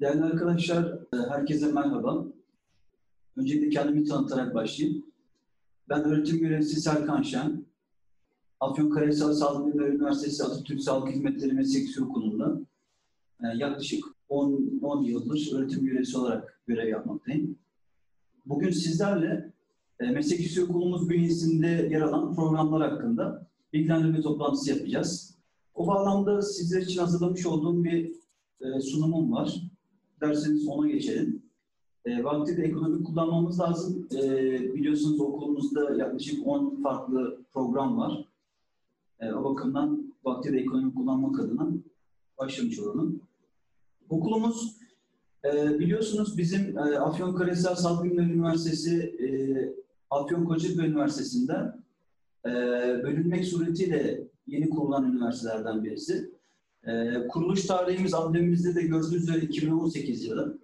Değerli arkadaşlar, herkese merhaba. Öncelikle kendimi tanıtarak başlayayım. Ben öğretim görevlisi Serkan Şen. Afyonkarahisar Sağlık Bilimleri Üniversitesi Atatürk Sağlık Hizmetleri Meslek Yüksek Okulu'nda e, yaklaşık 10, 10 yıldır öğretim görevlisi olarak görev yapmaktayım. Bugün sizlerle e, Meslek Yüksek Okulumuz bünyesinde yer alan programlar hakkında bilgilendirme toplantısı yapacağız. O bağlamda sizler için hazırlamış olduğum bir e, sunumum var. Derseniz ona geçelim. E, vakti de ekonomik kullanmamız lazım. E, biliyorsunuz okulumuzda yaklaşık 10 farklı program var. E, o bakımdan vakti de ekonomik kullanmak adına başlamış olalım. Okulumuz e, biliyorsunuz bizim e, Afyonkarahisar Sağlık Bilimleri Üniversitesi e, Afyon Kocaeli Üniversitesi'nde e, bölünmek suretiyle yeni kurulan üniversitelerden birisi. E, kuruluş tarihimiz adlemimizde de gördüğünüz üzere 2018 yılı.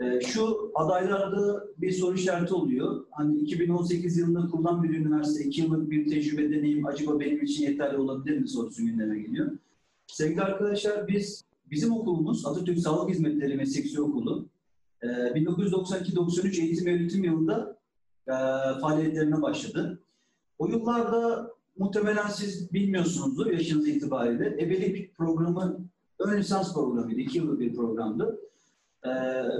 E, şu adaylarda bir soru işareti oluyor. Hani 2018 yılında kurulan bir üniversite, 2 yıllık bir tecrübe deneyim acaba benim için yeterli olabilir mi sorusu gündeme geliyor. Sevgili arkadaşlar biz bizim okulumuz Atatürk Sağlık Hizmetleri Meslek Okulu e, 1992-93 eğitim öğretim yılında e, faaliyetlerine başladı. O yıllarda muhtemelen siz bilmiyorsunuzdur yaşınız itibariyle. Ebelik programı ön lisans programıydı. iki yıllık bir programdı. Ee,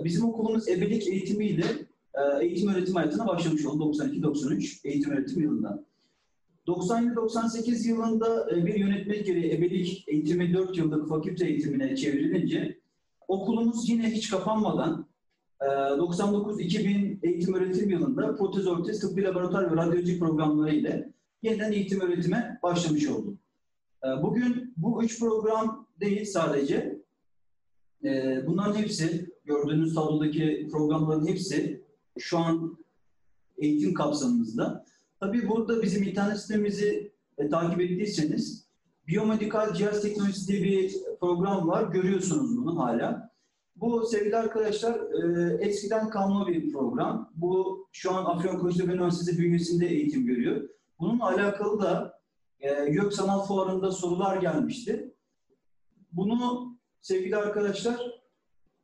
bizim okulumuz ebelik eğitimiyle e, eğitim öğretim hayatına başlamış oldu 92-93 eğitim öğretim yılında. 97-98 yılında e, bir yönetmek gereği ebelik eğitimi 4 yıllık fakülte eğitimine çevrilince okulumuz yine hiç kapanmadan 99-2000 e, eğitim öğretim yılında protez ortez tıbbi laboratuvar ve radyoloji programları ile yeniden eğitim öğretime başlamış oldu. Bugün bu üç program değil sadece. Bunların hepsi gördüğünüz tablodaki programların hepsi şu an eğitim kapsamımızda. Tabii burada bizim internet sitemizi e, takip ettiyseniz biyomedikal cihaz teknolojisi diye bir program var. Görüyorsunuz bunu hala. Bu sevgili arkadaşlar e, eskiden kalma bir program. Bu şu an Afyonkarahisar Üniversitesi bünyesinde eğitim görüyor. Bununla alakalı da e, YÖK Sanat Fuarı'nda sorular gelmişti. Bunu sevgili arkadaşlar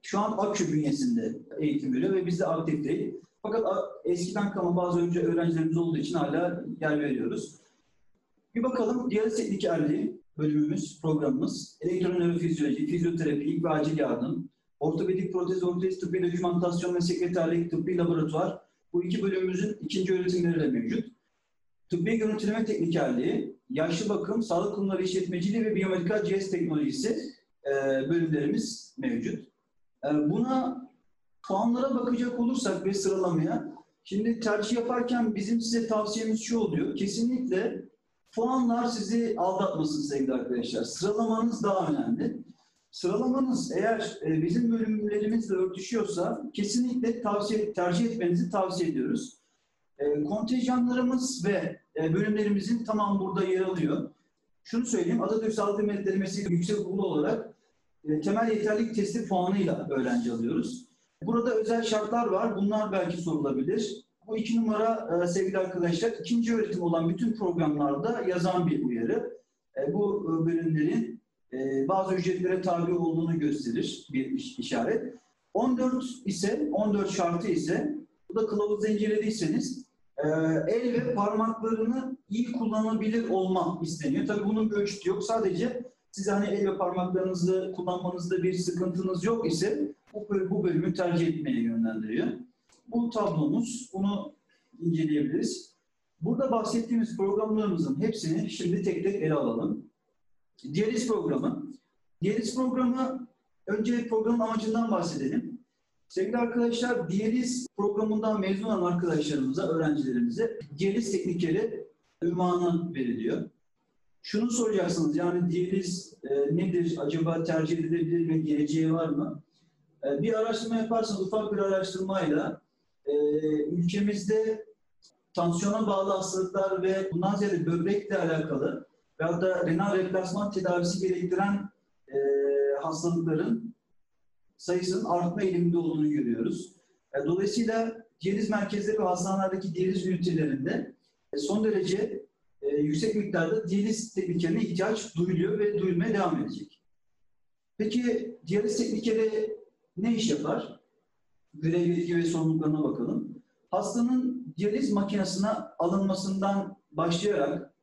şu an Akü bünyesinde eğitim veriyor ve biz de aktif değil. Fakat eskiden kalan bazı önce öğrencilerimiz olduğu için hala yer veriyoruz. Bir bakalım diyaliz teknikerliği bölümümüz, programımız, elektronörofizyoloji, fizyoterapi, ve acil yardım, ortopedik protez, ortez, tıbbi dokümantasyon ve sekreterlik, tıbbi laboratuvar. Bu iki bölümümüzün ikinci öğretimleri de mevcut. Tıbbi görüntüleme teknikerliği, yaşlı bakım, sağlık kurumları işletmeciliği ve biyomedikal cihaz teknolojisi bölümlerimiz mevcut. Ee, buna puanlara bakacak olursak ve sıralamaya, şimdi tercih yaparken bizim size tavsiyemiz şu oluyor. Kesinlikle puanlar sizi aldatmasın sevgili arkadaşlar. Sıralamanız daha önemli. Sıralamanız eğer e, bizim bölümlerimizle örtüşüyorsa kesinlikle tavsiye tercih etmenizi tavsiye ediyoruz. E, kontenjanlarımız ve e, bölümlerimizin tamam burada yer alıyor. Şunu söyleyeyim, Atatürk Sağlık Hizmetleri Meslek Yüksek Okulu olarak e, temel yeterlilik testi puanıyla öğrenci alıyoruz. Burada özel şartlar var. Bunlar belki sorulabilir. Bu iki numara e, sevgili arkadaşlar ikinci öğretim olan bütün programlarda yazan bir uyarı. E, bu bölümlerin bazı ücretlere tabi olduğunu gösterir bir işaret. 14 ise 14 şartı ise bu da kılavuzda incelediyseniz el ve parmaklarını iyi kullanabilir olma isteniyor. Tabii bunun bir ölçütü yok. Sadece siz hani el ve parmaklarınızı kullanmanızda bir sıkıntınız yok ise bu, bu bölümü tercih etmeye yönlendiriyor. Bu tablomuz, bunu inceleyebiliriz. Burada bahsettiğimiz programlarımızın hepsini şimdi tek tek ele alalım. Diyaliz programı. Diyaliz programı, önce programın amacından bahsedelim. Sevgili arkadaşlar, diyaliz programından mezun olan arkadaşlarımıza, öğrencilerimize diyaliz teknikeri ünvanı veriliyor. Şunu soracaksınız yani diyaliz e, nedir? Acaba tercih edilebilir mi? Geleceği var mı? E, bir araştırma yaparsanız ufak bir araştırmayla e, ülkemizde tansiyona bağlı hastalıklar ve bundan ziyade böbrekle alakalı veya da renal replasman tedavisi gerektiren e, hastalıkların sayısının artma eğiliminde olduğunu görüyoruz. E, dolayısıyla diyaliz merkezleri ve hastanelerdeki diyaliz ünitelerinde e, son derece e, yüksek miktarda diyaliz teknikerine ihtiyaç duyuluyor ve duyulmaya devam edecek. Peki diyaliz teknikeri ne iş yapar? Görev yetki ve sorumluluklarına bakalım. Hastanın diyaliz makinesine alınmasından başlayarak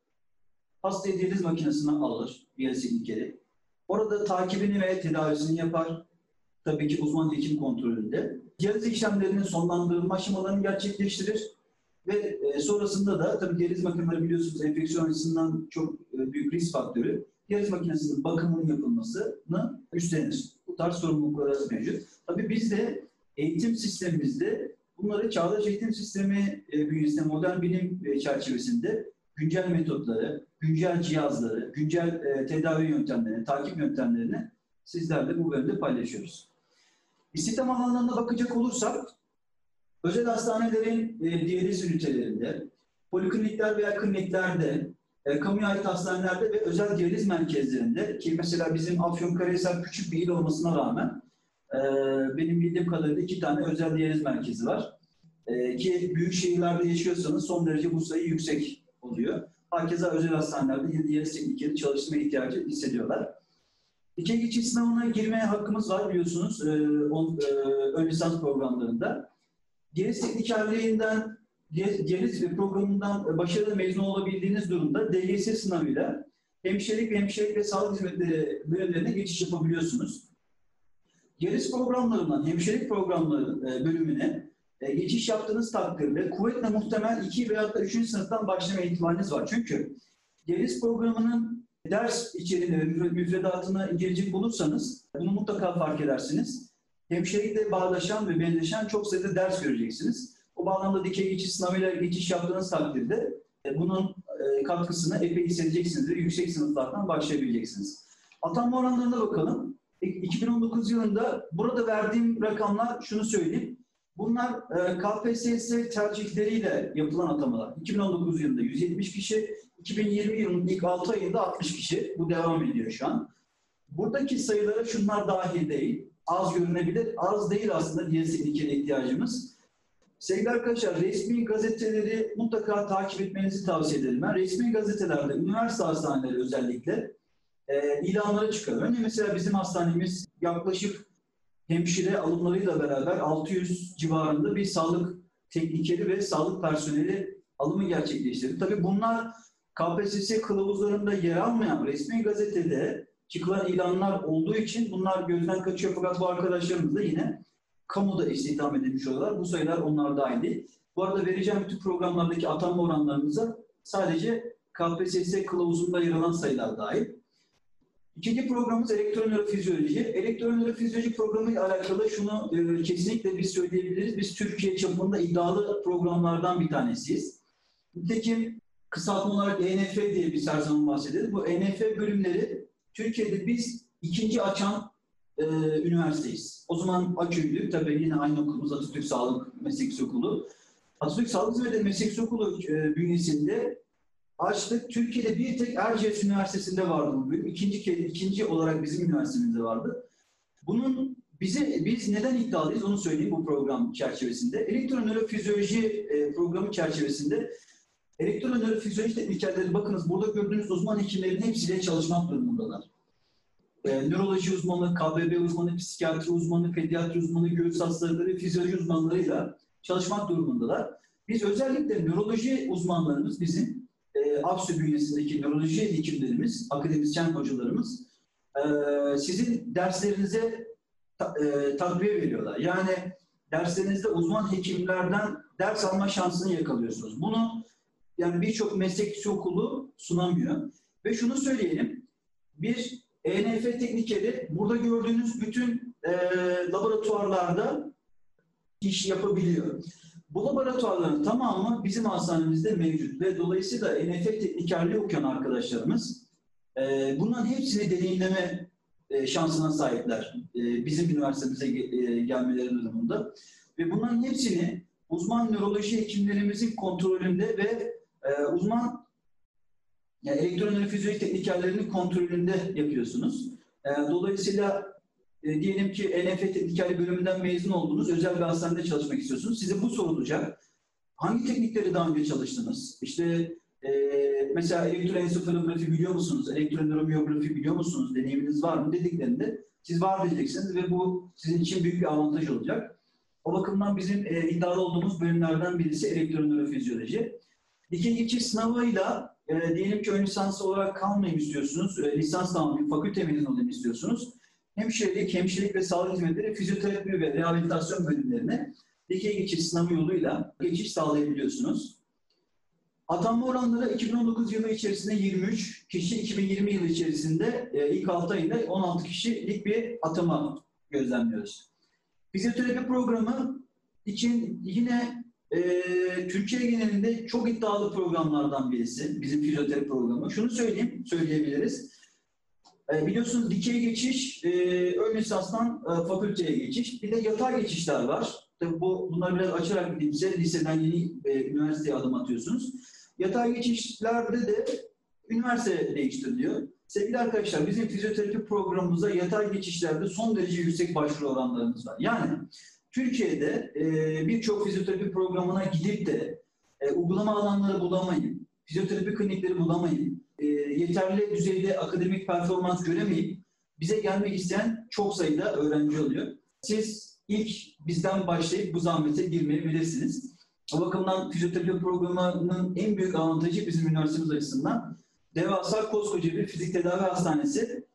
hastayı diyaliz makinesine alır diyaliz teknikeri. Orada takibini ve tedavisini yapar. Tabii ki uzman hekim kontrolünde. Diyaliz işlemlerinin sonlandırılma aşamalarını gerçekleştirir. Ve e, sonrasında da tabii diyaliz makineleri biliyorsunuz enfeksiyon açısından çok e, büyük risk faktörü. Diyaliz makinesinin bakımının yapılmasını üstlenir. Bu tarz sorumlulukları mevcut. Tabii biz de eğitim sistemimizde bunları çağdaş eğitim sistemi e, bünyesinde modern bilim e, çerçevesinde güncel metotları, güncel cihazları, güncel tedavi yöntemlerini, takip yöntemlerini sizlerle bu bölümde paylaşıyoruz. İstihdam alanlarına bakacak olursak, özel hastanelerin e, diyaliz ünitelerinde, poliklinikler veya kliniklerde, e, kamuya ait hastanelerde ve özel diyaliz merkezlerinde ki mesela bizim Afyonkarahisar küçük bir il olmasına rağmen e, benim bildiğim kadarıyla iki tane özel diyaliz merkezi var. E, ki büyük şehirlerde yaşıyorsanız son derece bu sayı yüksek oluyor. Herkese özel hastanelerde diyaliz teknikleri çalıştırma ihtiyacı hissediyorlar. İki geçiş sınavına girmeye hakkımız var biliyorsunuz e, on, e, ön lisans programlarında. Diyaliz teknikerliğinden, diyaliz programından başarılı mezun olabildiğiniz durumda DGS sınavıyla hemşirelik ve hemşirelik ve sağlık hizmetleri bölümlerine geçiş yapabiliyorsunuz. Diyaliz programlarından hemşirelik programları e, bölümüne e, geçiş yaptığınız takdirde kuvvetle muhtemel 2 veya da 3. sınıftan başlama ihtimaliniz var. Çünkü diyaliz programının ders içeriğini ve müfredatını inceleyecek olursanız bunu mutlaka fark edersiniz. Hemşirelikle bağdaşan ve benzeşen çok sayıda ders göreceksiniz. O bağlamda dikey geçiş sınavıyla geçiş yaptığınız takdirde e, bunun e, katkısını epey hissedeceksiniz ve yüksek sınıflardan başlayabileceksiniz. Atanma oranlarına bakalım. 2019 yılında burada verdiğim rakamlar şunu söyleyeyim. Bunlar e, KPSS tercihleriyle yapılan atamalar. 2019 yılında 170 kişi, 2020 yılının ilk 6 ayında 60 kişi. Bu devam ediyor şu an. Buradaki sayılara şunlar dahil değil. Az görünebilir. Az değil aslında diğer teknikere ihtiyacımız. Sevgili arkadaşlar resmi gazeteleri mutlaka takip etmenizi tavsiye ederim. Ben resmi gazetelerde, üniversite hastaneleri özellikle e, ilanlara çıkıyor. Örneğin mesela bizim hastanemiz yaklaşık hemşire alımlarıyla beraber 600 civarında bir sağlık teknikeri ve sağlık personeli alımı gerçekleştirdi. Tabii bunlar KPSS kılavuzlarında yer almayan resmi gazetede çıkılan ilanlar olduğu için bunlar gözden kaçıyor. Fakat bu arkadaşlarımız da yine kamuda istihdam edilmiş oluyorlar. Bu sayılar onlar dahil değil. Bu arada vereceğim bütün programlardaki atanma oranlarınıza sadece KPSS kılavuzunda yer alan sayılar dahil. İkinci programımız elektronörofizyoloji. Elektronörofizyoloji programı ile alakalı şunu e, kesinlikle biz söyleyebiliriz. Biz Türkiye çapında iddialı programlardan bir tanesiyiz. Nitekim kısaltma olarak ENF diye biz her zaman bahsederiz. Bu ENF bölümleri Türkiye'de biz ikinci açan e, üniversiteyiz. O zaman Akü'ydük. Tabii yine aynı okulumuz Atatürk Sağlık Meslek Okulu. Atatürk Sağlık Hizmetleri Meslek Okulu e, bünyesinde açtık. Türkiye'de bir tek Erciyes Üniversitesi'nde vardı bu bölüm. İkinci, ikinci olarak bizim üniversitemizde vardı. Bunun bize biz neden iddialıyız onu söyleyeyim bu program çerçevesinde. Elektronörofizyoloji e, programı çerçevesinde elektronörofizyoloji teknikerleri bakınız burada gördüğünüz uzman hekimlerin hepsiyle çalışmak durumundalar. E, nöroloji uzmanı, KBB uzmanı, psikiyatri uzmanı, pediatri uzmanı, göğüs hastalıkları, fizyoloji uzmanlarıyla çalışmak durumundalar. Biz özellikle nöroloji uzmanlarımız bizim e, APSÜ bünyesindeki nöroloji hekimlerimiz, akademisyen hocalarımız e, sizin derslerinize ta, e, takviye veriyorlar. Yani derslerinizde uzman hekimlerden ders alma şansını yakalıyorsunuz. Bunu yani birçok meslek okulu sunamıyor. Ve şunu söyleyelim, bir ENF teknikeri burada gördüğünüz bütün e, laboratuvarlarda iş yapabiliyor. Bu laboratuvarların tamamı bizim hastanemizde mevcut ve dolayısıyla ENF teknikerliği okuyan arkadaşlarımız e, bunların hepsini deneyimleme e, şansına sahipler. E, bizim üniversitemize e, gelmeleri durumunda. Ve bunların hepsini uzman nöroloji hekimlerimizin kontrolünde ve e, uzman yani elektronörofizyoloji teknikerlerinin kontrolünde yapıyorsunuz. E, dolayısıyla e, diyelim ki ENF teknikerli bölümünden mezun oldunuz, özel bir hastanede çalışmak istiyorsunuz. Size bu sorulacak. Hangi teknikleri daha önce çalıştınız? İşte e, mesela elektroensefalografi biliyor musunuz? Elektronöromiyografi biliyor musunuz? Deneyiminiz var mı? Dediklerinde siz var diyeceksiniz ve bu sizin için büyük bir avantaj olacak. O bakımdan bizim e, iddialı olduğumuz bölümlerden birisi elektronörofizyoloji. Dikey geçiş sınavıyla e, diyelim ki ön lisans olarak kalmayayım istiyorsunuz, e, lisans tamamlayayım, fakülte mezun olayım istiyorsunuz. Hemşirelik, hemşirelik ve sağlık hizmetleri, fizyoterapi ve rehabilitasyon bölümlerine dikey geçiş sınavı yoluyla geçiş sağlayabiliyorsunuz. Atanma oranları 2019 yılı içerisinde 23 kişi, 2020 yılı içerisinde e, ilk 6 ayında 16 kişilik bir atama gözlemliyoruz. Fizyoterapi programı için yine e, Türkiye genelinde çok iddialı programlardan birisi bizim fizyoterapi programı. Şunu söyleyeyim, söyleyebiliriz. E, biliyorsunuz dikey geçiş, e, ön lisanstan e, fakülteye geçiş, bir de yatay geçişler var. Tabii bu, bunları biraz açarak gideyim size. Liseden yeni e, üniversiteye adım atıyorsunuz. Yatay geçişlerde de üniversite değiştiriliyor. Sevgili arkadaşlar bizim fizyoterapi programımıza yatay geçişlerde son derece yüksek başvuru oranlarımız var. Yani Türkiye'de e, birçok fizyoterapi programına gidip de e, uygulama alanları bulamayın, fizyoterapi klinikleri bulamayın, e, yeterli düzeyde akademik performans göremeyip bize gelmek isteyen çok sayıda öğrenci oluyor. Siz ilk bizden başlayıp bu zahmete girmeyebilirsiniz. O bakımdan fizyoterapi programının en büyük avantajı bizim üniversitemiz açısından devasa koskoca bir fizik tedavi hastanesi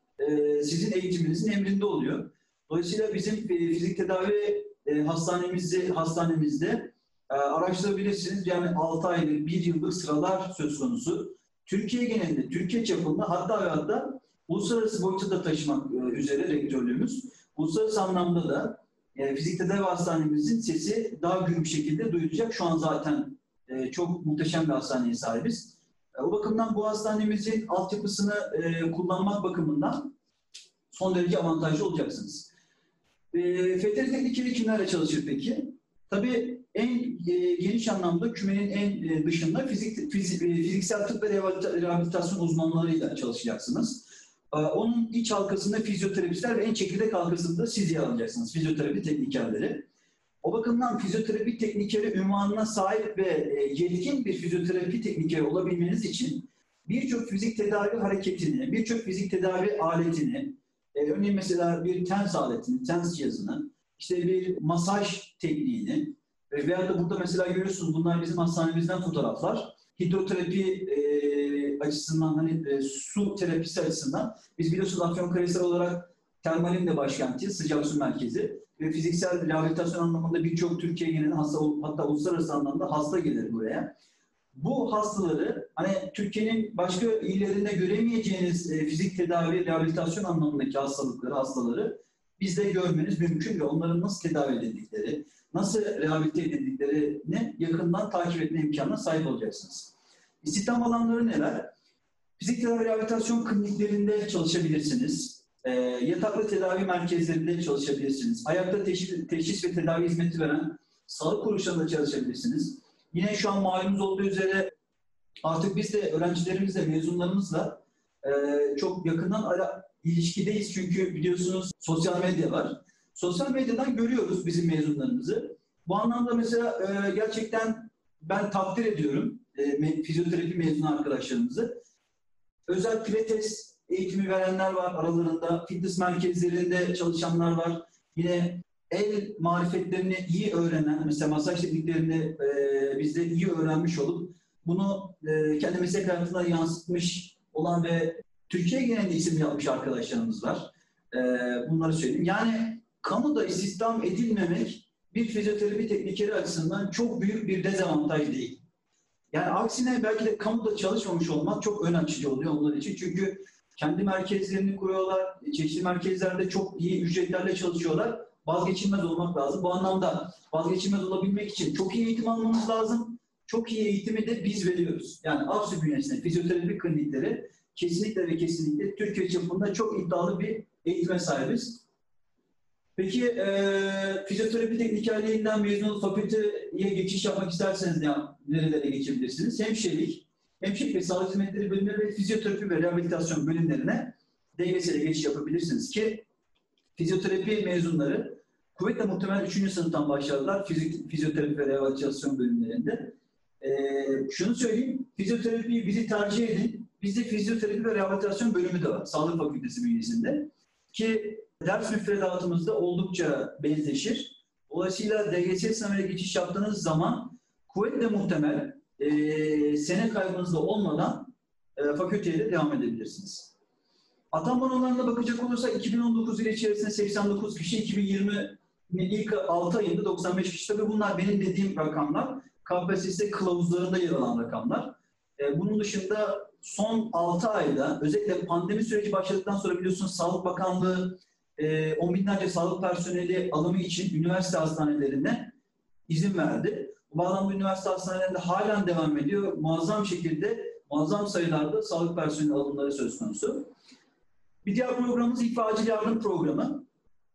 sizin eğitiminizin emrinde oluyor. Dolayısıyla bizim fizik tedavi e, hastanemizi hastanemizde e, araştırabilirsiniz. Yani 6 aylık, 1 yıllık sıralar söz konusu. Türkiye genelinde, Türkiye çapında hatta ve hatta uluslararası boyuta da taşımak e, üzere rektörlüğümüz. Uluslararası anlamda da e, fizik tedavi hastanemizin sesi daha gür bir şekilde duyulacak. Şu an zaten e, çok muhteşem bir hastaneye sahibiz. E, o bakımdan bu hastanemizin altyapısını e, kullanmak bakımından son derece avantajlı olacaksınız. E, FTR teknikeri kimlerle çalışır peki? Tabii en e, geniş anlamda kümenin en e, dışında fizik, fizik, e, fiziksel tıp ve rehabilitasyon uzmanlarıyla çalışacaksınız. E, onun iç halkasında fizyoterapistler ve en çekirdek halkasında siz yer alacaksınız. Fizyoterapi teknikerleri. O bakımdan fizyoterapi teknikeri ünvanına sahip ve e, yetkin bir fizyoterapi teknikeri olabilmeniz için birçok fizik tedavi hareketini, birçok fizik tedavi aletini, e, örneğin mesela bir tens aletini, tens cihazını, işte bir masaj tekniğini e, veya da burada mesela görüyorsunuz bunlar bizim hastanemizden fotoğraflar. Hidroterapi e, açısından hani e, su terapisi açısından biz biliyorsunuz Afyonkarahisar olarak termalin de başkenti, sıcak su merkezi ve fiziksel rehabilitasyon anlamında birçok Türkiye genelinde hasta hatta uluslararası anlamda hasta gelir buraya. Bu hastaları hani Türkiye'nin başka illerinde göremeyeceğiniz e, fizik tedavi, rehabilitasyon anlamındaki hastalıkları, hastaları bizde görmeniz mümkün ve onların nasıl tedavi edildikleri, nasıl rehabilite edildiklerini yakından takip etme imkanına sahip olacaksınız. İstihdam alanları neler? Fizik tedavi rehabilitasyon kliniklerinde çalışabilirsiniz. E, yataklı tedavi merkezlerinde çalışabilirsiniz. Ayakta teşhis, teşhis ve tedavi hizmeti veren sağlık kuruluşlarında çalışabilirsiniz. Yine şu an malumunuz olduğu üzere artık biz de öğrencilerimizle, mezunlarımızla e, çok yakından ara, ilişkideyiz. Çünkü biliyorsunuz sosyal medya var. Sosyal medyadan görüyoruz bizim mezunlarımızı. Bu anlamda mesela e, gerçekten ben takdir ediyorum e, fizyoterapi mezunu arkadaşlarımızı. Özel pilates eğitimi verenler var aralarında. Fitness merkezlerinde çalışanlar var. Yine el marifetlerini iyi öğrenen, mesela masaj tekniklerini e, bizde iyi öğrenmiş olup bunu e, kendi meslek hayatına yansıtmış olan ve Türkiye genelinde isim yapmış arkadaşlarımız var. E, bunları söyleyeyim. Yani kamuda istihdam edilmemek bir fizyoterapi teknikeri açısından çok büyük bir dezavantaj değil. Yani aksine belki de kamuda çalışmamış olmak çok ön açıcı oluyor onlar için. Çünkü kendi merkezlerini kuruyorlar, çeşitli merkezlerde çok iyi ücretlerle çalışıyorlar. Vazgeçilmez olmak lazım. Bu anlamda vazgeçilmez olabilmek için çok iyi eğitim almamız lazım. Çok iyi eğitimi de biz veriyoruz. Yani AFSÜ bünyesinde fizyoterapi klinikleri kesinlikle ve kesinlikle Türkiye çapında çok iddialı bir eğitime sahibiz. Peki e, fizyoterapi teknikerliğinden mezun olup fakülteye geçiş yapmak isterseniz ya, nerelere geçebilirsiniz? Hemşirelik, hemşirelik ve sağlık hizmetleri bölümleri ve fizyoterapi ve rehabilitasyon bölümlerine DGS'ye geçiş yapabilirsiniz ki fizyoterapi mezunları kuvvetle muhtemelen 3. sınıftan başladılar fizik, fizyoterapi ve rehabilitasyon bölümlerinde. E, şunu söyleyeyim, fizyoterapiyi bizi tercih edin. Bizde fizyoterapi ve rehabilitasyon bölümü de var. Sağlık Fakültesi bünyesinde. Ki ders müfredatımızda oldukça benzeşir. Dolayısıyla DGS sınavına geçiş yaptığınız zaman kuvvetle muhtemel e, sene kaybınızda olmadan e, fakülteye de devam edebilirsiniz. Atanma oranlarına bakacak olursak 2019 yılı içerisinde 89 kişi, 2020 ilk 6 ayında 95 kişi. Tabii bunlar benim dediğim rakamlar. KPSS kılavuzlarında yer alan rakamlar. E, bunun dışında son 6 ayda özellikle pandemi süreci başladıktan sonra biliyorsunuz Sağlık Bakanlığı e, on binlerce sağlık personeli alımı için üniversite hastanelerine izin verdi. Bu bağlamda üniversite hastanelerinde halen devam ediyor. Muazzam şekilde, muazzam sayılarda sağlık personeli alımları söz konusu. Bir diğer programımız ilk acil yardım programı.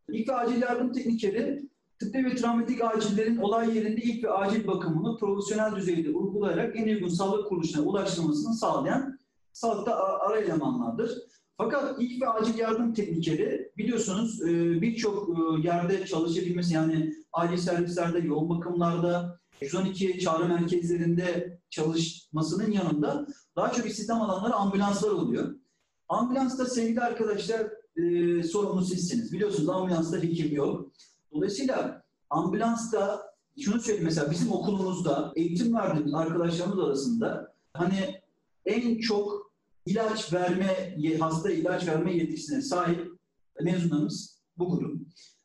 İlk acil yardım teknikleri tıbbi ve travmatik acillerin olay yerinde ilk ve acil bakımını profesyonel düzeyde uygulayarak en uygun sağlık kuruluşuna ulaştırmasını sağlayan sağlıkta ara elemanlardır. Fakat ilk ve acil yardım teknikleri biliyorsunuz e, birçok e, yerde çalışabilmesi yani acil servislerde, yoğun bakımlarda, 112 çağrı merkezlerinde çalışmasının yanında daha çok istihdam alanları ambulanslar oluyor. Ambulansta sevgili arkadaşlar e, sorumlu sizsiniz. Biliyorsunuz ambulansta hekim yok. Dolayısıyla ambulansta şunu söyleyeyim mesela bizim okulumuzda eğitim verdiğimiz arkadaşlarımız arasında hani en çok ilaç verme, hasta ilaç verme yetkisine sahip mezunlarımız bu grup.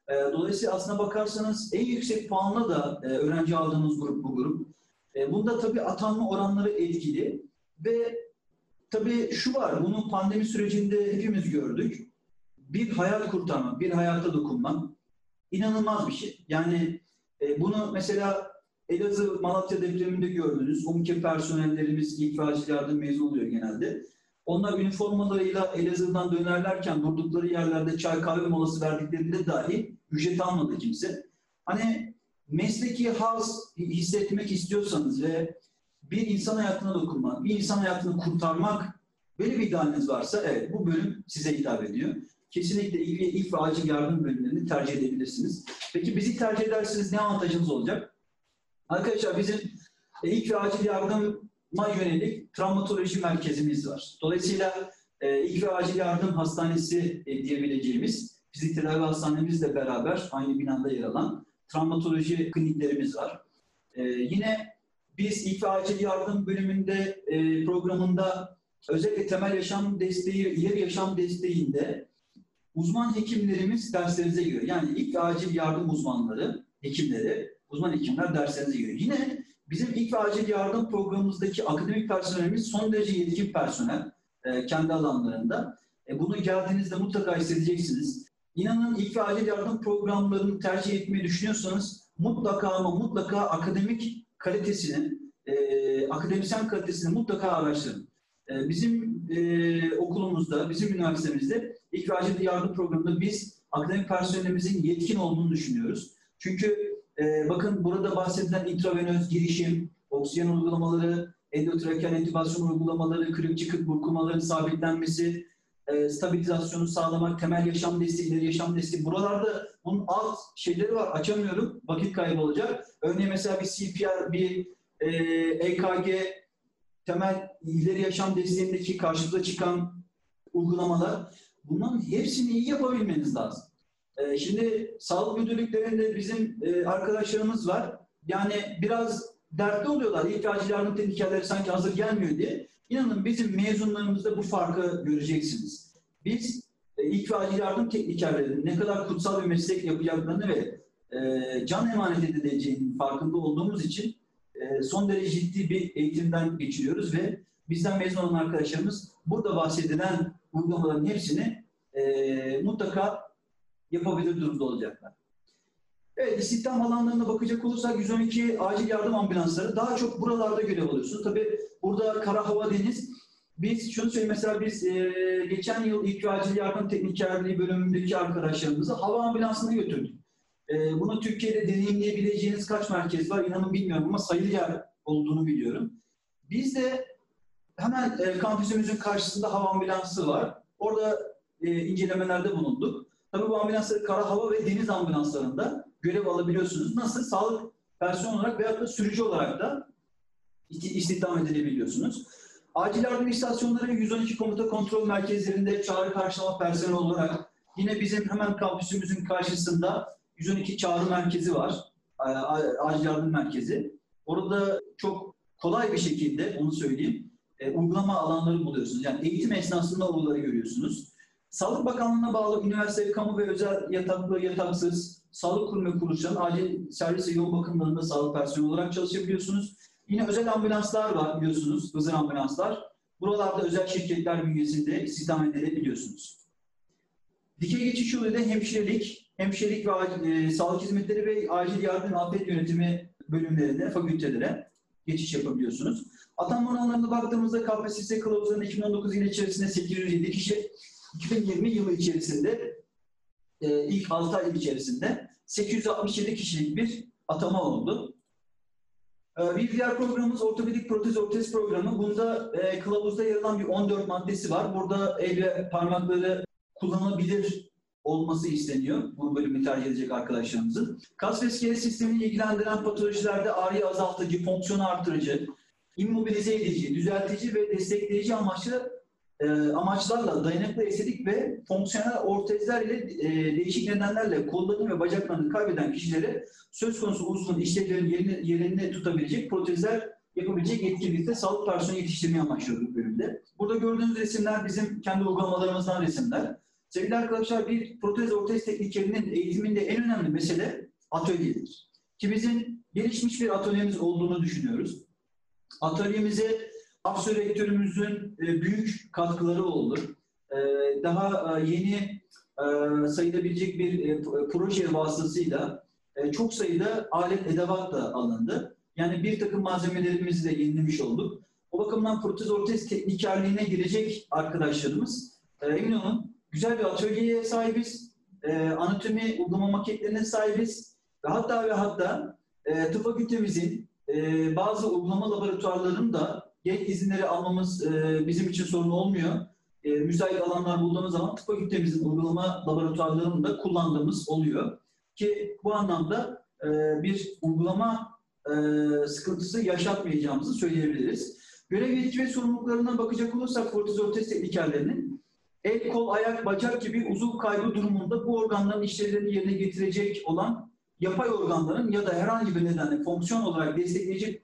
E, dolayısıyla aslına bakarsanız en yüksek puanla da e, öğrenci aldığımız grup bu grup. E, bunda tabii atanma oranları etkili ve tabii şu var, bunu pandemi sürecinde hepimiz gördük. Bir hayat kurtarmak, bir hayata dokunmak inanılmaz bir şey. Yani bunu mesela Elazığ, Malatya depreminde gördünüz. UMKE personellerimiz acil yardım mezun oluyor genelde. Onlar üniformalarıyla Elazığ'dan dönerlerken durdukları yerlerde çay kahve molası verdiklerinde dahi ücret almadı kimse. Hani mesleki haz hissetmek istiyorsanız ve bir insan hayatına dokunmak, bir insan hayatını kurtarmak böyle bir idealiniz varsa evet bu bölüm size hitap ediyor. Kesinlikle ve, ilk ve acil yardım bölümlerini tercih edebilirsiniz. Peki bizi tercih ederseniz ne avantajınız olacak? Arkadaşlar bizim ilk ve acil yardım ma yönelik travmatoloji merkezimiz var. Dolayısıyla e, ilk ve acil yardım hastanesi e, diyebileceğimiz fizik tedavi hastanemizle beraber aynı binada yer alan travmatoloji kliniklerimiz var. E, yine biz ilk ve acil yardım bölümünde e, programında özellikle temel yaşam desteği ve ileri yaşam desteğinde uzman hekimlerimiz derslerinize giriyor. Yani ilk acil yardım uzmanları, hekimleri, uzman hekimler derslerinize giriyor. Yine Bizim ilk ve acil yardım programımızdaki akademik personelimiz son derece yetkin personel e, kendi alanlarında. E, bunu geldiğinizde mutlaka hissedeceksiniz. İnanın ilk ve acil yardım programlarını tercih etmeyi düşünüyorsanız mutlaka ama mutlaka akademik kalitesini, e, akademisyen kalitesini mutlaka araştırın. E, bizim e, okulumuzda, bizim üniversitemizde acil yardım programında biz akademik personelimizin yetkin olduğunu düşünüyoruz. Çünkü e, bakın burada bahsedilen intravenöz girişim, oksijen uygulamaları, endotrakeal entübasyon uygulamaları, kırık çıkık burkumaların sabitlenmesi, e, stabilizasyonu sağlamak, temel yaşam desteği, ileri yaşam desteği. Buralarda bunun alt şeyleri var. Açamıyorum. Vakit kaybı olacak. Örneğin mesela bir CPR, bir e, EKG, temel ileri yaşam desteğindeki karşımıza çıkan uygulamalar. Bunların hepsini iyi yapabilmeniz lazım. Ee, şimdi sağlık müdürlüklerinde bizim e, arkadaşlarımız var. Yani biraz dertli oluyorlar. Acil yardım tehlikeleri sanki hazır gelmiyor diye. İnanın bizim mezunlarımızda bu farkı göreceksiniz. Biz e, ilk ve acil yardım teknikerlerinin ne kadar kutsal bir meslek yapacaklarını ve e, can emanet edileceğinin farkında olduğumuz için son derece ciddi bir eğitimden geçiriyoruz ve bizden mezun olan arkadaşlarımız burada bahsedilen uygulamaların hepsini mutlaka yapabilir durumda olacaklar. Evet, istihdam alanlarına bakacak olursak 112 acil yardım ambulansları daha çok buralarda görev alıyorsunuz. Tabii burada kara hava deniz. Biz şunu söyleyeyim mesela biz e, geçen yıl ilk acil yardım teknikerliği bölümündeki arkadaşlarımızı hava ambulansına götürdük. E, bunu Türkiye'de deneyimleyebileceğiniz kaç merkez var inanın bilmiyorum ama sayılı yer olduğunu biliyorum. Biz de hemen e, kampüsümüzün karşısında hava ambulansı var. Orada e, incelemelerde bulunduk. Tabii bu ambulansları kara hava ve deniz ambulanslarında görev alabiliyorsunuz. Nasıl? Sağlık personel olarak veyahut da sürücü olarak da istihdam edilebiliyorsunuz. Acil yardım istasyonları 112 komuta kontrol merkezlerinde çağrı karşılama personel olarak Yine bizim hemen kampüsümüzün karşısında 112 çağrı merkezi var. Acil yardım merkezi. Orada çok kolay bir şekilde onu söyleyeyim. E, uygulama alanları buluyorsunuz. Yani eğitim esnasında oraları görüyorsunuz. Sağlık Bakanlığı'na bağlı üniversite, kamu ve özel yataklı, yataksız, sağlık kurum ve kuruluşların acil servis ve yoğun bakımlarında sağlık personeli olarak çalışabiliyorsunuz. Yine özel ambulanslar var biliyorsunuz, hızır ambulanslar. Buralarda özel şirketler bünyesinde istihdam edilebiliyorsunuz. Dikey geçiş yoluyla hemşirelik, hemşirelik ve e, sağlık hizmetleri ve acil yardım afet yönetimi bölümlerinde, fakültelere geçiş yapabiliyorsunuz. Atanma oranlarına baktığımızda KPSS kılavuzlarının 2019 yılı içerisinde 807 kişi, 2020 yılı içerisinde e, ilk 6 ay içerisinde 867 kişilik bir atama oldu. E, bir diğer programımız ortopedik protez ortez programı. Bunda e, kılavuzda yer alan bir 14 maddesi var. Burada el ve parmakları kullanılabilir olması isteniyor bu bölümü tercih edecek arkadaşlarımızın. Kas ve iskelet sistemini ilgilendiren patolojilerde ağrı azaltıcı, fonksiyonu artırıcı, immobilize edici, düzeltici ve destekleyici amaçlı e, amaçlarla dayanıklı estetik ve fonksiyonel ortezler ile e, değişik nedenlerle kollarını ve bacaklarını kaybeden kişilere söz konusu uzun işlevlerin yerini, yerinde tutabilecek protezler yapabilecek yetkinlikte sağlık personeli yetiştirmeyi amaçlıyorduk bölümde. Burada gördüğünüz resimler bizim kendi uygulamalarımızdan resimler. Sevgili arkadaşlar bir protez ortez teknikerinin eğitiminde en önemli mesele atölyedir. Ki bizim gelişmiş bir atölyemiz olduğunu düşünüyoruz. Atölyemize Afsö rektörümüzün e, büyük katkıları oldu. E, daha e, yeni sayılabilecek bir proje vasıtasıyla çok sayıda alet edevat da alındı. Yani bir takım malzemelerimizi de yenilemiş olduk. O bakımdan protez ortez teknikerliğine girecek arkadaşlarımız emin olun güzel bir atölyeye sahibiz. Anatomi uygulama maketlerine sahibiz. Ve hatta ve hatta tıp fakültemizin bazı uygulama laboratuvarlarının da Genç izinleri almamız e, bizim için sorun olmuyor. E, müsait alanlar bulduğumuz zaman tıp fakültemizin uygulama laboratuvarlarını da kullandığımız oluyor. Ki bu anlamda e, bir uygulama e, sıkıntısı yaşatmayacağımızı söyleyebiliriz. Görev yetki ve sorumluluklarına bakacak olursak kortizol test teknikerlerinin el, kol, ayak, bacak gibi uzuv kaybı durumunda bu organların işlevlerini yerine getirecek olan yapay organların ya da herhangi bir nedenle fonksiyon olarak destekleyecek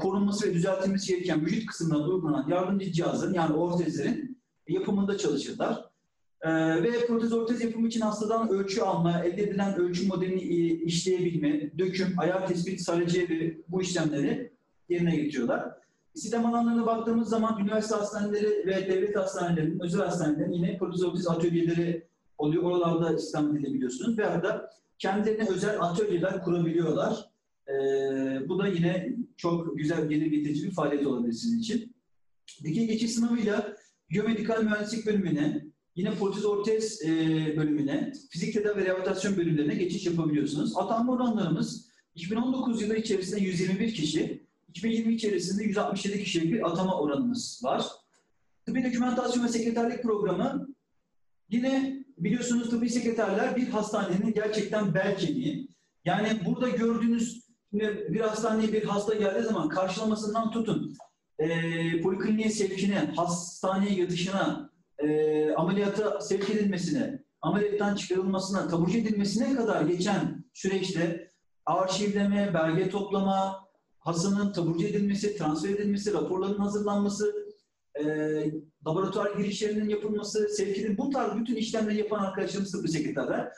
korunması ve düzeltilmesi gereken vücut kısımlarına uygulanan yardımcı cihazların yani ortezlerin yapımında çalışırlar. Ee, ve protez ortez yapımı için hastadan ölçü alma, elde edilen ölçü modelini işleyebilme, döküm, ayar tespit, sarıcı ve bu işlemleri yerine getiriyorlar. İstihdam alanlarına baktığımız zaman üniversite hastaneleri ve devlet hastanelerinin, özel hastanelerin yine protez ortez atölyeleri oluyor. Oralarda istihdam edilebiliyorsunuz. Ve arada kendilerine özel atölyeler kurabiliyorlar. Ee, bu da yine çok güzel gelir getirici bir faaliyet olabilir sizin için. Dikey geçiş sınavıyla biyomedikal mühendislik bölümüne, yine protez ortez e, bölümüne, fizik tedavi ve rehabilitasyon bölümlerine geçiş yapabiliyorsunuz. Atanma oranlarımız 2019 yılı içerisinde 121 kişi, 2020 içerisinde 167 kişilik bir atama oranımız var. Tıbbi dokümentasyon ve sekreterlik programı yine biliyorsunuz tıbbi sekreterler bir hastanenin gerçekten bel kemiği. Yani burada gördüğünüz Şimdi bir hastaneye bir hasta geldiği zaman karşılamasından tutun, e, polikliniğe sevkine, hastaneye yatışına, e, ameliyata sevk edilmesine, ameliyattan çıkarılmasına, taburcu edilmesine kadar geçen süreçte arşivleme, belge toplama, hastanın taburcu edilmesi, transfer edilmesi, raporların hazırlanması, e, laboratuvar girişlerinin yapılması, sevk edilmesi, bu tarz bütün işlemleri yapan arkadaşlarımız tıbbi sekreterler.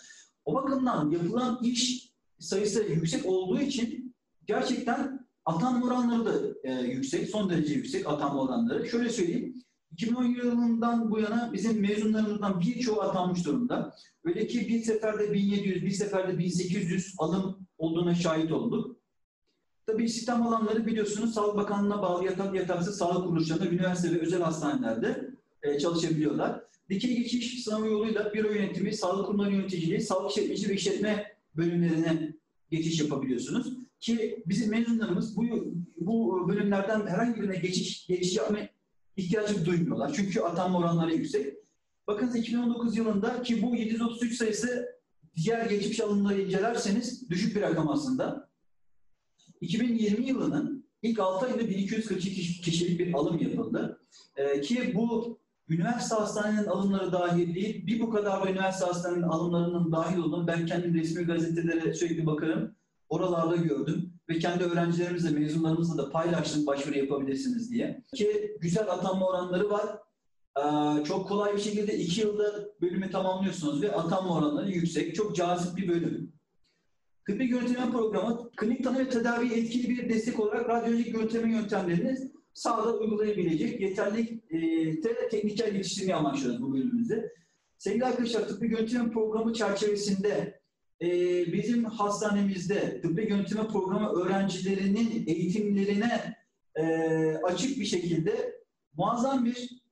O bakımdan yapılan iş sayısı yüksek olduğu için gerçekten atanma oranları da e, yüksek, son derece yüksek atanma oranları. Şöyle söyleyeyim, 2010 yılından bu yana bizim mezunlarımızdan birçoğu atanmış durumda. Öyle ki bir seferde 1700, bir seferde 1800 alım olduğuna şahit olduk. Tabii istihdam alanları biliyorsunuz Sağlık Bakanlığı'na bağlı yatak yataksız sağlık kuruluşlarında, üniversite ve özel hastanelerde e, çalışabiliyorlar. Dikey geçiş sınavı yoluyla büro yönetimi, sağlık kurumları yöneticiliği, sağlık işletmeci ve işletme bölümlerine geçiş yapabiliyorsunuz. Ki bizim mezunlarımız bu, bu bölümlerden herhangi birine geçiş, geçiş yapma ihtiyacı duymuyorlar. Çünkü atanma oranları yüksek. Bakın 2019 yılında ki bu 733 sayısı diğer geçmiş alımları incelerseniz düşük bir rakam aslında. 2020 yılının ilk 6 ayında 1242 kişilik bir alım yapıldı. Ee, ki bu üniversite hastanenin alımları dahil değil, bir bu kadar da üniversite hastanenin alımlarının dahil olduğunu ben kendim resmi gazetelere sürekli bakarım. Oralarda gördüm ve kendi öğrencilerimizle, mezunlarımızla da paylaştım başvuru yapabilirsiniz diye. Ki güzel atanma oranları var. Ee, çok kolay bir şekilde iki yılda bölümü tamamlıyorsunuz ve atanma oranları yüksek. Çok cazip bir bölüm. Tıbbi görüntüleme programı klinik tanı ve tedavi etkili bir destek olarak radyolojik görüntüleme yöntemlerini sahada uygulayabilecek yeterlilikte tekniker geliştirmeyi amaçlıyoruz bu bölümümüzde. Sevgili arkadaşlar tıbbi görüntüleme programı çerçevesinde e, bizim hastanemizde tıbbi görüntüleme programı öğrencilerinin eğitimlerine e, açık bir şekilde muazzam bir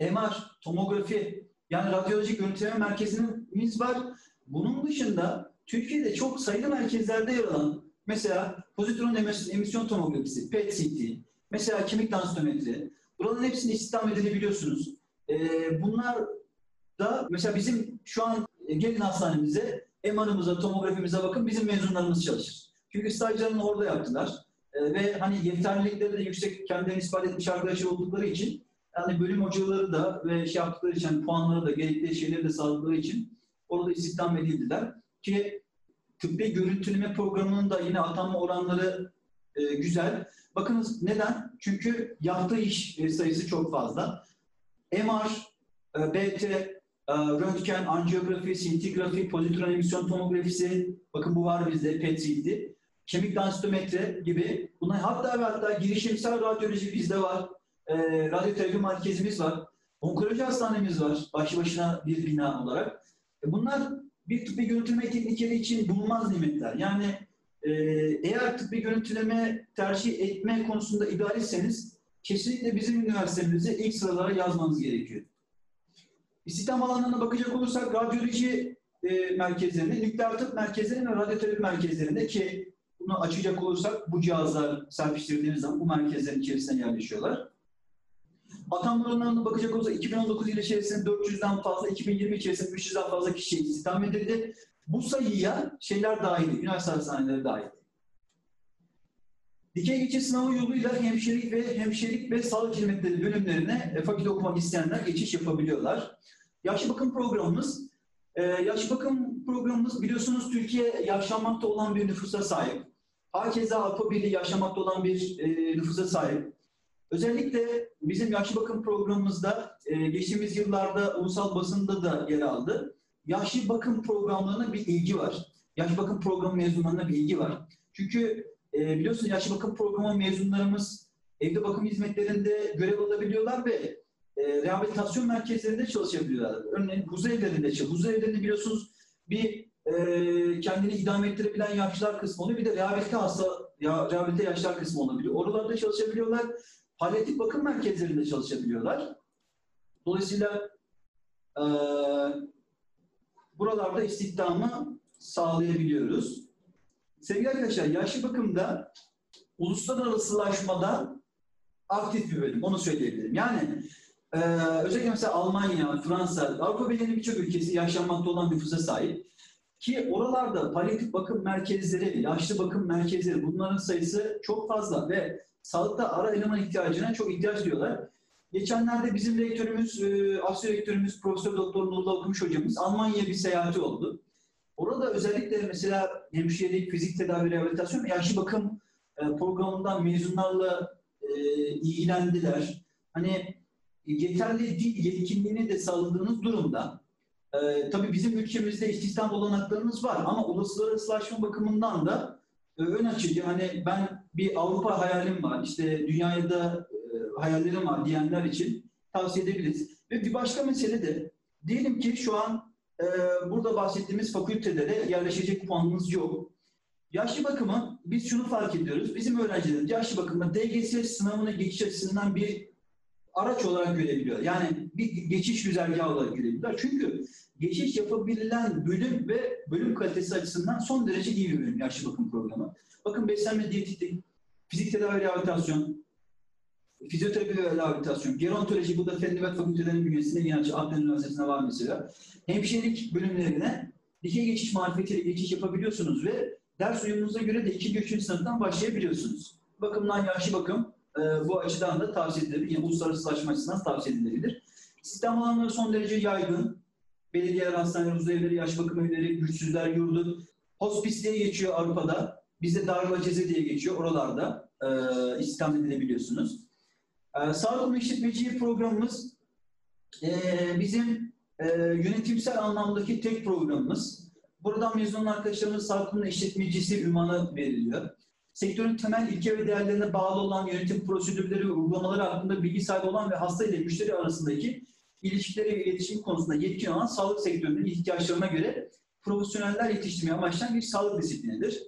MR, tomografi yani radyolojik görüntüleme merkezimiz var. Bunun dışında Türkiye'de çok sayılı merkezlerde yer alan mesela pozitron emisyon tomografisi, PET-CT, mesela kemik dansitometri. Buraların hepsini istihdam edilebiliyorsunuz. Ee, bunlar da mesela bizim şu an e, gelin hastanemize, MR'ımıza, tomografimize bakın bizim mezunlarımız çalışır. Çünkü stajlarını orada yaptılar. Ee, ve hani yeterlilikleri de yüksek kendilerini ispat etmiş arkadaşlar oldukları için yani bölüm hocaları da ve şey yaptıkları için puanları da gerekli şeyleri de sağladıkları için orada istihdam edildiler. Ki tıbbi görüntüleme programının da yine atanma oranları e, güzel. Bakınız neden? Çünkü yaptığı iş e, sayısı çok fazla. MR, e, BT, e, röntgen, anjiyografi, sintigrafi, pozitron emisyon tomografisi, bakın bu var bizde, PET-CT, kemik densitometre gibi. Bunlar hatta ve hatta girişimsel radyoloji bizde var. E, radyoterapi merkezimiz var. Onkoloji hastanemiz var, başlı başına bir bina olarak. E, bunlar bir tıbbi görüntüleme teknikleri için bulunmaz nimetler. Yani e, eğer tıbbi görüntüleme tercih etme konusunda idealistseniz kesinlikle bizim üniversitemizi ilk sıralara yazmanız gerekiyor. İstihdam alanlarına bakacak olursak radyoloji e, merkezlerinde, nükleer tıp merkezlerinde ve radyoterapi merkezlerinde ki bunu açacak olursak bu cihazlar serpiştirdiğimiz zaman bu merkezlerin içerisine yerleşiyorlar. Atanma oranlarına bakacak olursak 2019 yılı içerisinde 400'den fazla, 2020 içerisinde 300'den fazla kişi istihdam edildi. Bu sayıya şeyler dahil, üniversite hastaneleri dahil. Dikey geçiş sınavı yoluyla hemşirelik ve hemşirelik ve sağlık hizmetleri bölümlerine e, fakülte okumak isteyenler geçiş yapabiliyorlar. Yaşlı bakım programımız, e, yaşlı bakım programımız biliyorsunuz Türkiye yaşlanmakta olan bir nüfusa sahip. Hakeza Avrupa Birliği yaşamakta olan bir e, nüfusa sahip. Özellikle bizim yaşlı bakım programımızda e, geçtiğimiz yıllarda ulusal basında da yer aldı. Yaşlı bakım programlarına bir ilgi var. Yaşlı bakım programı mezunlarına bir ilgi var. Çünkü e, biliyorsunuz yaşlı bakım programı mezunlarımız evde bakım hizmetlerinde görev alabiliyorlar ve e, rehabilitasyon merkezlerinde çalışabiliyorlar. Örneğin huzur evlerinde çalışıyor. Huzur evlerinde biliyorsunuz bir kendini idame ettirebilen yaşlılar kısmı oluyor. Bir de rehabilite hasta, ya, rehabilite yaşlar kısmı olabiliyor. Oralarda çalışabiliyorlar palyatif bakım merkezlerinde çalışabiliyorlar. Dolayısıyla e, buralarda istihdamı sağlayabiliyoruz. Sevgili arkadaşlar, yaşlı bakımda uluslararasılaşmada aktif bir bölüm, onu söyleyebilirim. Yani e, özellikle mesela Almanya, Fransa, Avrupa Birliği'nin birçok ülkesi yaşlanmakta olan nüfusa sahip. Ki oralarda palyatif bakım merkezleri, yaşlı bakım merkezleri bunların sayısı çok fazla ve sağlıkta ara eleman ihtiyacına çok ihtiyaç duyuyorlar. Geçenlerde bizim rektörümüz, e, Asya rektörümüz Profesör Doktor Nurullah Okumuş hocamız Almanya'ya bir seyahati oldu. Orada özellikle mesela hemşirelik, fizik tedavi, rehabilitasyon yaşlı bakım e, programından mezunlarla e, ilgilendiler. Hani yeterli dil yetkinliğini de sağladığınız durumda e, tabii bizim ülkemizde istihdam olanaklarımız var ama uluslararasılaşma bakımından da e, ön açıcı. Hani ben bir Avrupa hayalim var, işte dünyaya da e, hayallerim var diyenler için tavsiye edebiliriz. Ve bir başka mesele de diyelim ki şu an e, burada bahsettiğimiz fakültelere yerleşecek puanımız yok. Yaşlı bakımı biz şunu fark ediyoruz. Bizim öğrencilerimiz yaşlı bakımı DGS sınavına geçiş açısından bir araç olarak görebiliyor. Yani bir geçiş güzergahı olarak görebiliyorlar. Çünkü geçiş yapabilen bölüm ve bölüm kalitesi açısından son derece iyi bir bölüm yaşlı bakım programı. Bakın beslenme diyetetik, fizik tedavi rehabilitasyon, fizyoterapi ve rehabilitasyon, gerontoloji, bu da Fen Nüvet Fakültelerinin bünyesinde yine Akdeniz Üniversitesi'ne var mesela. Hemşirelik bölümlerine dikey geçiş marifetiyle geçiş yapabiliyorsunuz ve ders uyumunuza göre de 2. 3. sınıftan başlayabiliyorsunuz. Bakımdan yaşlı bakım e, bu açıdan da tavsiye edilebilir. Yani uluslararasılaşma açısından tavsiye edilebilir. İstihdam alanları son derece yaygın. Belediyeler, hastaneler, huzurevleri, yaş bakım evleri, güçsüzler yurdu, hospice diye geçiyor Avrupa'da. Bizde Ceze diye geçiyor. Oralarda e, istihdam edilebiliyorsunuz. E, Sağlık Kurumu İşletmeci programımız e, bizim e, yönetimsel anlamdaki tek programımız. Buradan mezun arkadaşlarımız Sağlık Kurumu İşletmecisi ünvanı veriliyor. Sektörün temel ilke ve değerlerine bağlı olan yönetim prosedürleri ve uygulamaları hakkında bilgi sahibi olan ve hasta ile müşteri arasındaki ilişkileri ve iletişim konusunda yetkin olan sağlık sektörünün ihtiyaçlarına göre profesyoneller yetiştirmeye amaçlayan bir sağlık disiplinidir.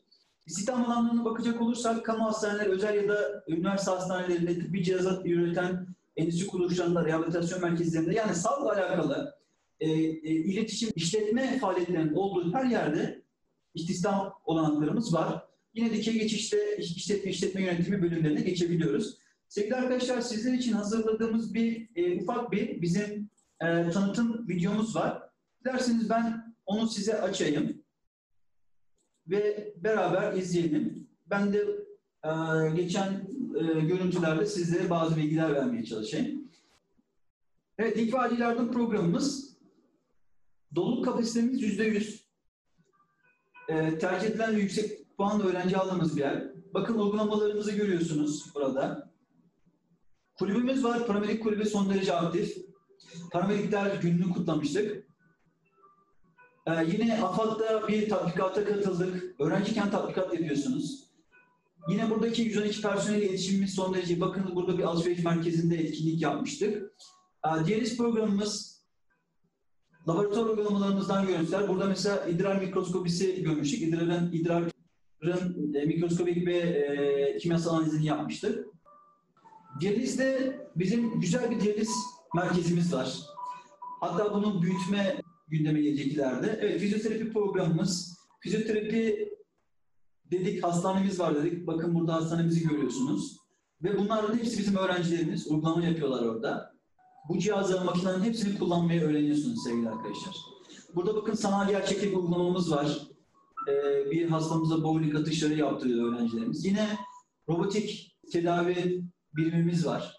İstihdam alanlarına bakacak olursak kamu hastaneleri, özel ya da üniversite hastanelerinde tıbbi cihazat üreten endüstri kuruluşlarında, rehabilitasyon merkezlerinde yani sağlıkla alakalı e, e, iletişim, işletme faaliyetlerinin olduğu her yerde istihdam olanaklarımız var. Yine dikey geçişte işletme işletme yönetimi bölümlerine geçebiliyoruz. Sevgili arkadaşlar sizler için hazırladığımız bir e, ufak bir bizim e, tanıtım videomuz var. Dilerseniz ben onu size açayım ve beraber izleyelim. Ben de e, geçen e, görüntülerde sizlere bazı bilgiler vermeye çalışayım. Evet, ilk yardım programımız doluluk kapasitemiz yüzde yüz. E, tercih edilen yüksek puanla öğrenci aldığımız bir yer. Bakın uygulamalarımızı görüyorsunuz burada. Kulübümüz var. Paramedik kulübü son derece aktif. Paramedikler gününü kutlamıştık. Ee, yine AFAD'da bir tatbikata katıldık. Öğrenciyken tatbikat yapıyorsunuz. Yine buradaki 112 personel iletişimimiz son derece. Bakın burada bir alışveriş merkezinde etkinlik yapmıştık. Ee, diğer programımız laboratuvar uygulamalarımızdan görüntüler. Burada mesela idrar mikroskopisi görmüştük. İdrarın, e, mikroskobik ve e, kimyasal analizini yapmıştık. Diyalizde bizim güzel bir diyaliz merkezimiz var. Hatta bunun büyütme gündeme gelecek ileride. Evet, fizyoterapi programımız. Fizyoterapi dedik, hastanemiz var dedik. Bakın burada hastanemizi görüyorsunuz. Ve bunların hepsi bizim öğrencilerimiz. Uygulama yapıyorlar orada. Bu cihazların, makinelerin hepsini kullanmayı öğreniyorsunuz sevgili arkadaşlar. Burada bakın sanal gerçeklik uygulamamız var. Ee, bir hastamıza bowling atışları yaptırıyor öğrencilerimiz. Yine robotik tedavi birimimiz var.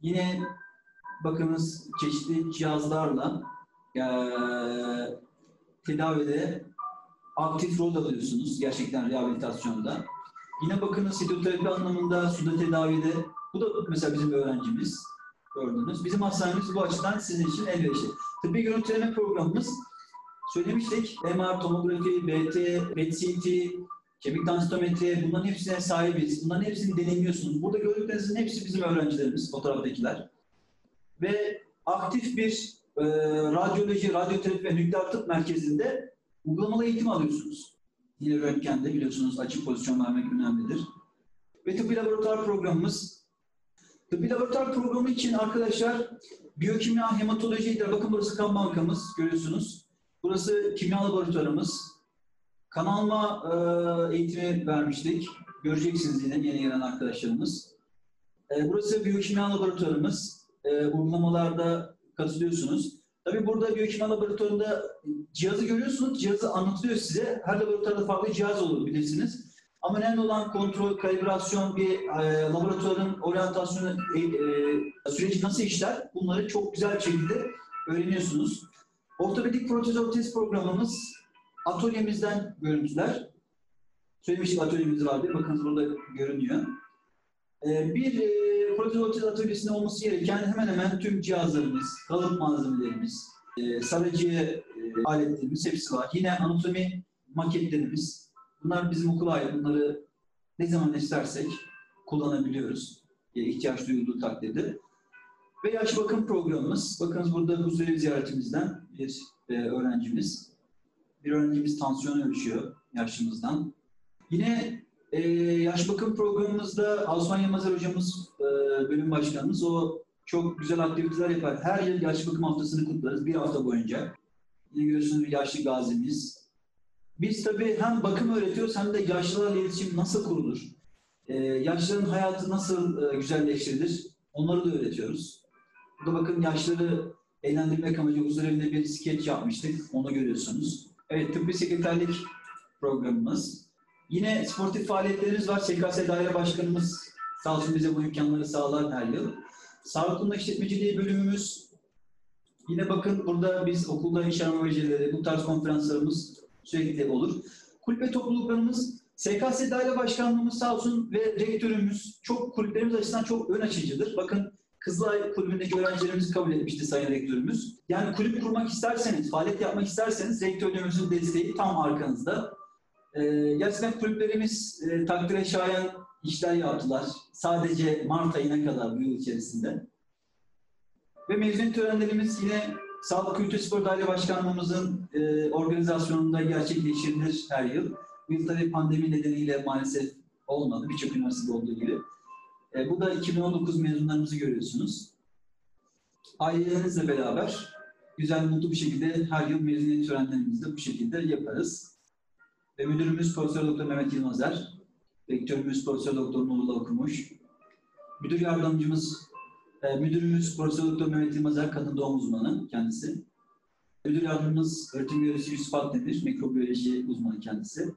Yine bakınız çeşitli cihazlarla e, tedavide aktif rol alıyorsunuz gerçekten rehabilitasyonda. Yine bakınız hidroterapi anlamında suda tedavide bu da mesela bizim öğrencimiz gördünüz. Bizim hastanemiz bu açıdan sizin için elverişli. Tıbbi görüntüleme programımız söylemiştik. MR, tomografi, BT, PET-CT, kemik densitometri bunların hepsine sahibiz. Bunların hepsini deneyimliyorsunuz. Burada gördüklerinizin hepsi bizim öğrencilerimiz, fotoğraftakiler. Ve aktif bir e, radyoloji, radyoterapi ve nükleer tıp merkezinde uygulamalı eğitim alıyorsunuz. Yine röntgende biliyorsunuz açık pozisyon vermek önemlidir. Ve tıbbi laboratuvar programımız. Tıbbi laboratuvar programı için arkadaşlar biyokimya, hematoloji, bakın burası kan bankamız görüyorsunuz. Burası kimya laboratuvarımız. Kan alma e, eğitimi vermiştik. Göreceksiniz yine yeni gelen arkadaşlarımız. E, burası biyokimya laboratuvarımız. E, uygulamalarda katılıyorsunuz. Tabii burada biyokimya laboratuvarında cihazı görüyorsunuz, cihazı anlatılıyor size. Her laboratuvarda farklı cihaz olur bilirsiniz. Ama önemli olan kontrol, kalibrasyon, bir e, laboratuvarın oryantasyonu, e, e, süreci nasıl işler bunları çok güzel bir şekilde öğreniyorsunuz. Ortopedik protez ortez programımız atölyemizden görüntüler. Söylemiştik atölyemiz vardı. Bakın burada görünüyor. Ee, bir e, protez ortez atölyesinde olması gereken hemen hemen tüm cihazlarımız, kalıp malzemelerimiz, e, sarıcı e, aletlerimiz hepsi var. Yine anatomi maketlerimiz. Bunlar bizim okula ait. Bunları ne zaman istersek kullanabiliyoruz. E, ihtiyaç duyulduğu takdirde. Ve yaş bakım programımız. Bakınız burada huzurevi ziyaretimizden bir e, öğrencimiz. Bir öğrencimiz tansiyon ölçüyor yaşlımızdan. Yine e, yaş bakım programımızda Osman Yılmazer hocamız, e, bölüm başkanımız o çok güzel aktiviteler yapar. Her yıl yaş bakım haftasını kutlarız bir hafta boyunca. Yine görüyorsunuz bir yaşlı gazimiz. Biz tabii hem bakım öğretiyoruz hem de yaşlılarla iletişim nasıl kurulur? Ee, yaşlıların hayatı nasıl e, güzelleştirilir? Onları da öğretiyoruz. Burada bakın yaşları eğlendirmek amacı huzurevinde bir skeç yapmıştık. Onu görüyorsunuz. Evet, tıbbi sekreterlik programımız. Yine sportif faaliyetlerimiz var. SKS Daire Başkanımız sağ olsun bize bu imkanları sağlar her yıl. Sağlık Kurulu İşletmeciliği bölümümüz. Yine bakın burada biz okulda inşallah becerileri, bu tarz konferanslarımız sürekli olur. Kulüp ve topluluklarımız, SKS Daire Başkanlığımız sağ olsun ve rektörümüz çok kulüplerimiz açısından çok ön açıcıdır. Bakın Kızılay Kulübü'ndeki öğrencilerimizi kabul etmişti Sayın Rektörümüz. Yani kulüp kurmak isterseniz, faaliyet yapmak isterseniz rektörlüğümüzün desteği tam arkanızda. Ee, gerçekten kulüplerimiz e, takdire şayan işler yaptılar. Sadece Mart ayına kadar bu yıl içerisinde. Ve mezuniyet törenlerimiz yine Sağlık Kültür Spor Daire Başkanlığımızın e, organizasyonunda gerçekleştirilir her yıl. Bu yıl tabii pandemi nedeniyle maalesef olmadı. Birçok üniversitede olduğu gibi. E, bu da 2019 mezunlarımızı görüyorsunuz. Ailelerinizle beraber güzel, mutlu bir şekilde her yıl mezuniyet törenlerimizi de bu şekilde yaparız. Ve müdürümüz Profesör Doktor Mehmet Yılmazer, rektörümüz Profesör Doktor Nurullah Okumuş, müdür yardımcımız, e, müdürümüz Profesör Doktor Mehmet Yılmazer, kadın doğum uzmanı kendisi. Müdür yardımcımız öğretim görevlisi Yusuf Akdemir, mikrobiyoloji uzmanı kendisi.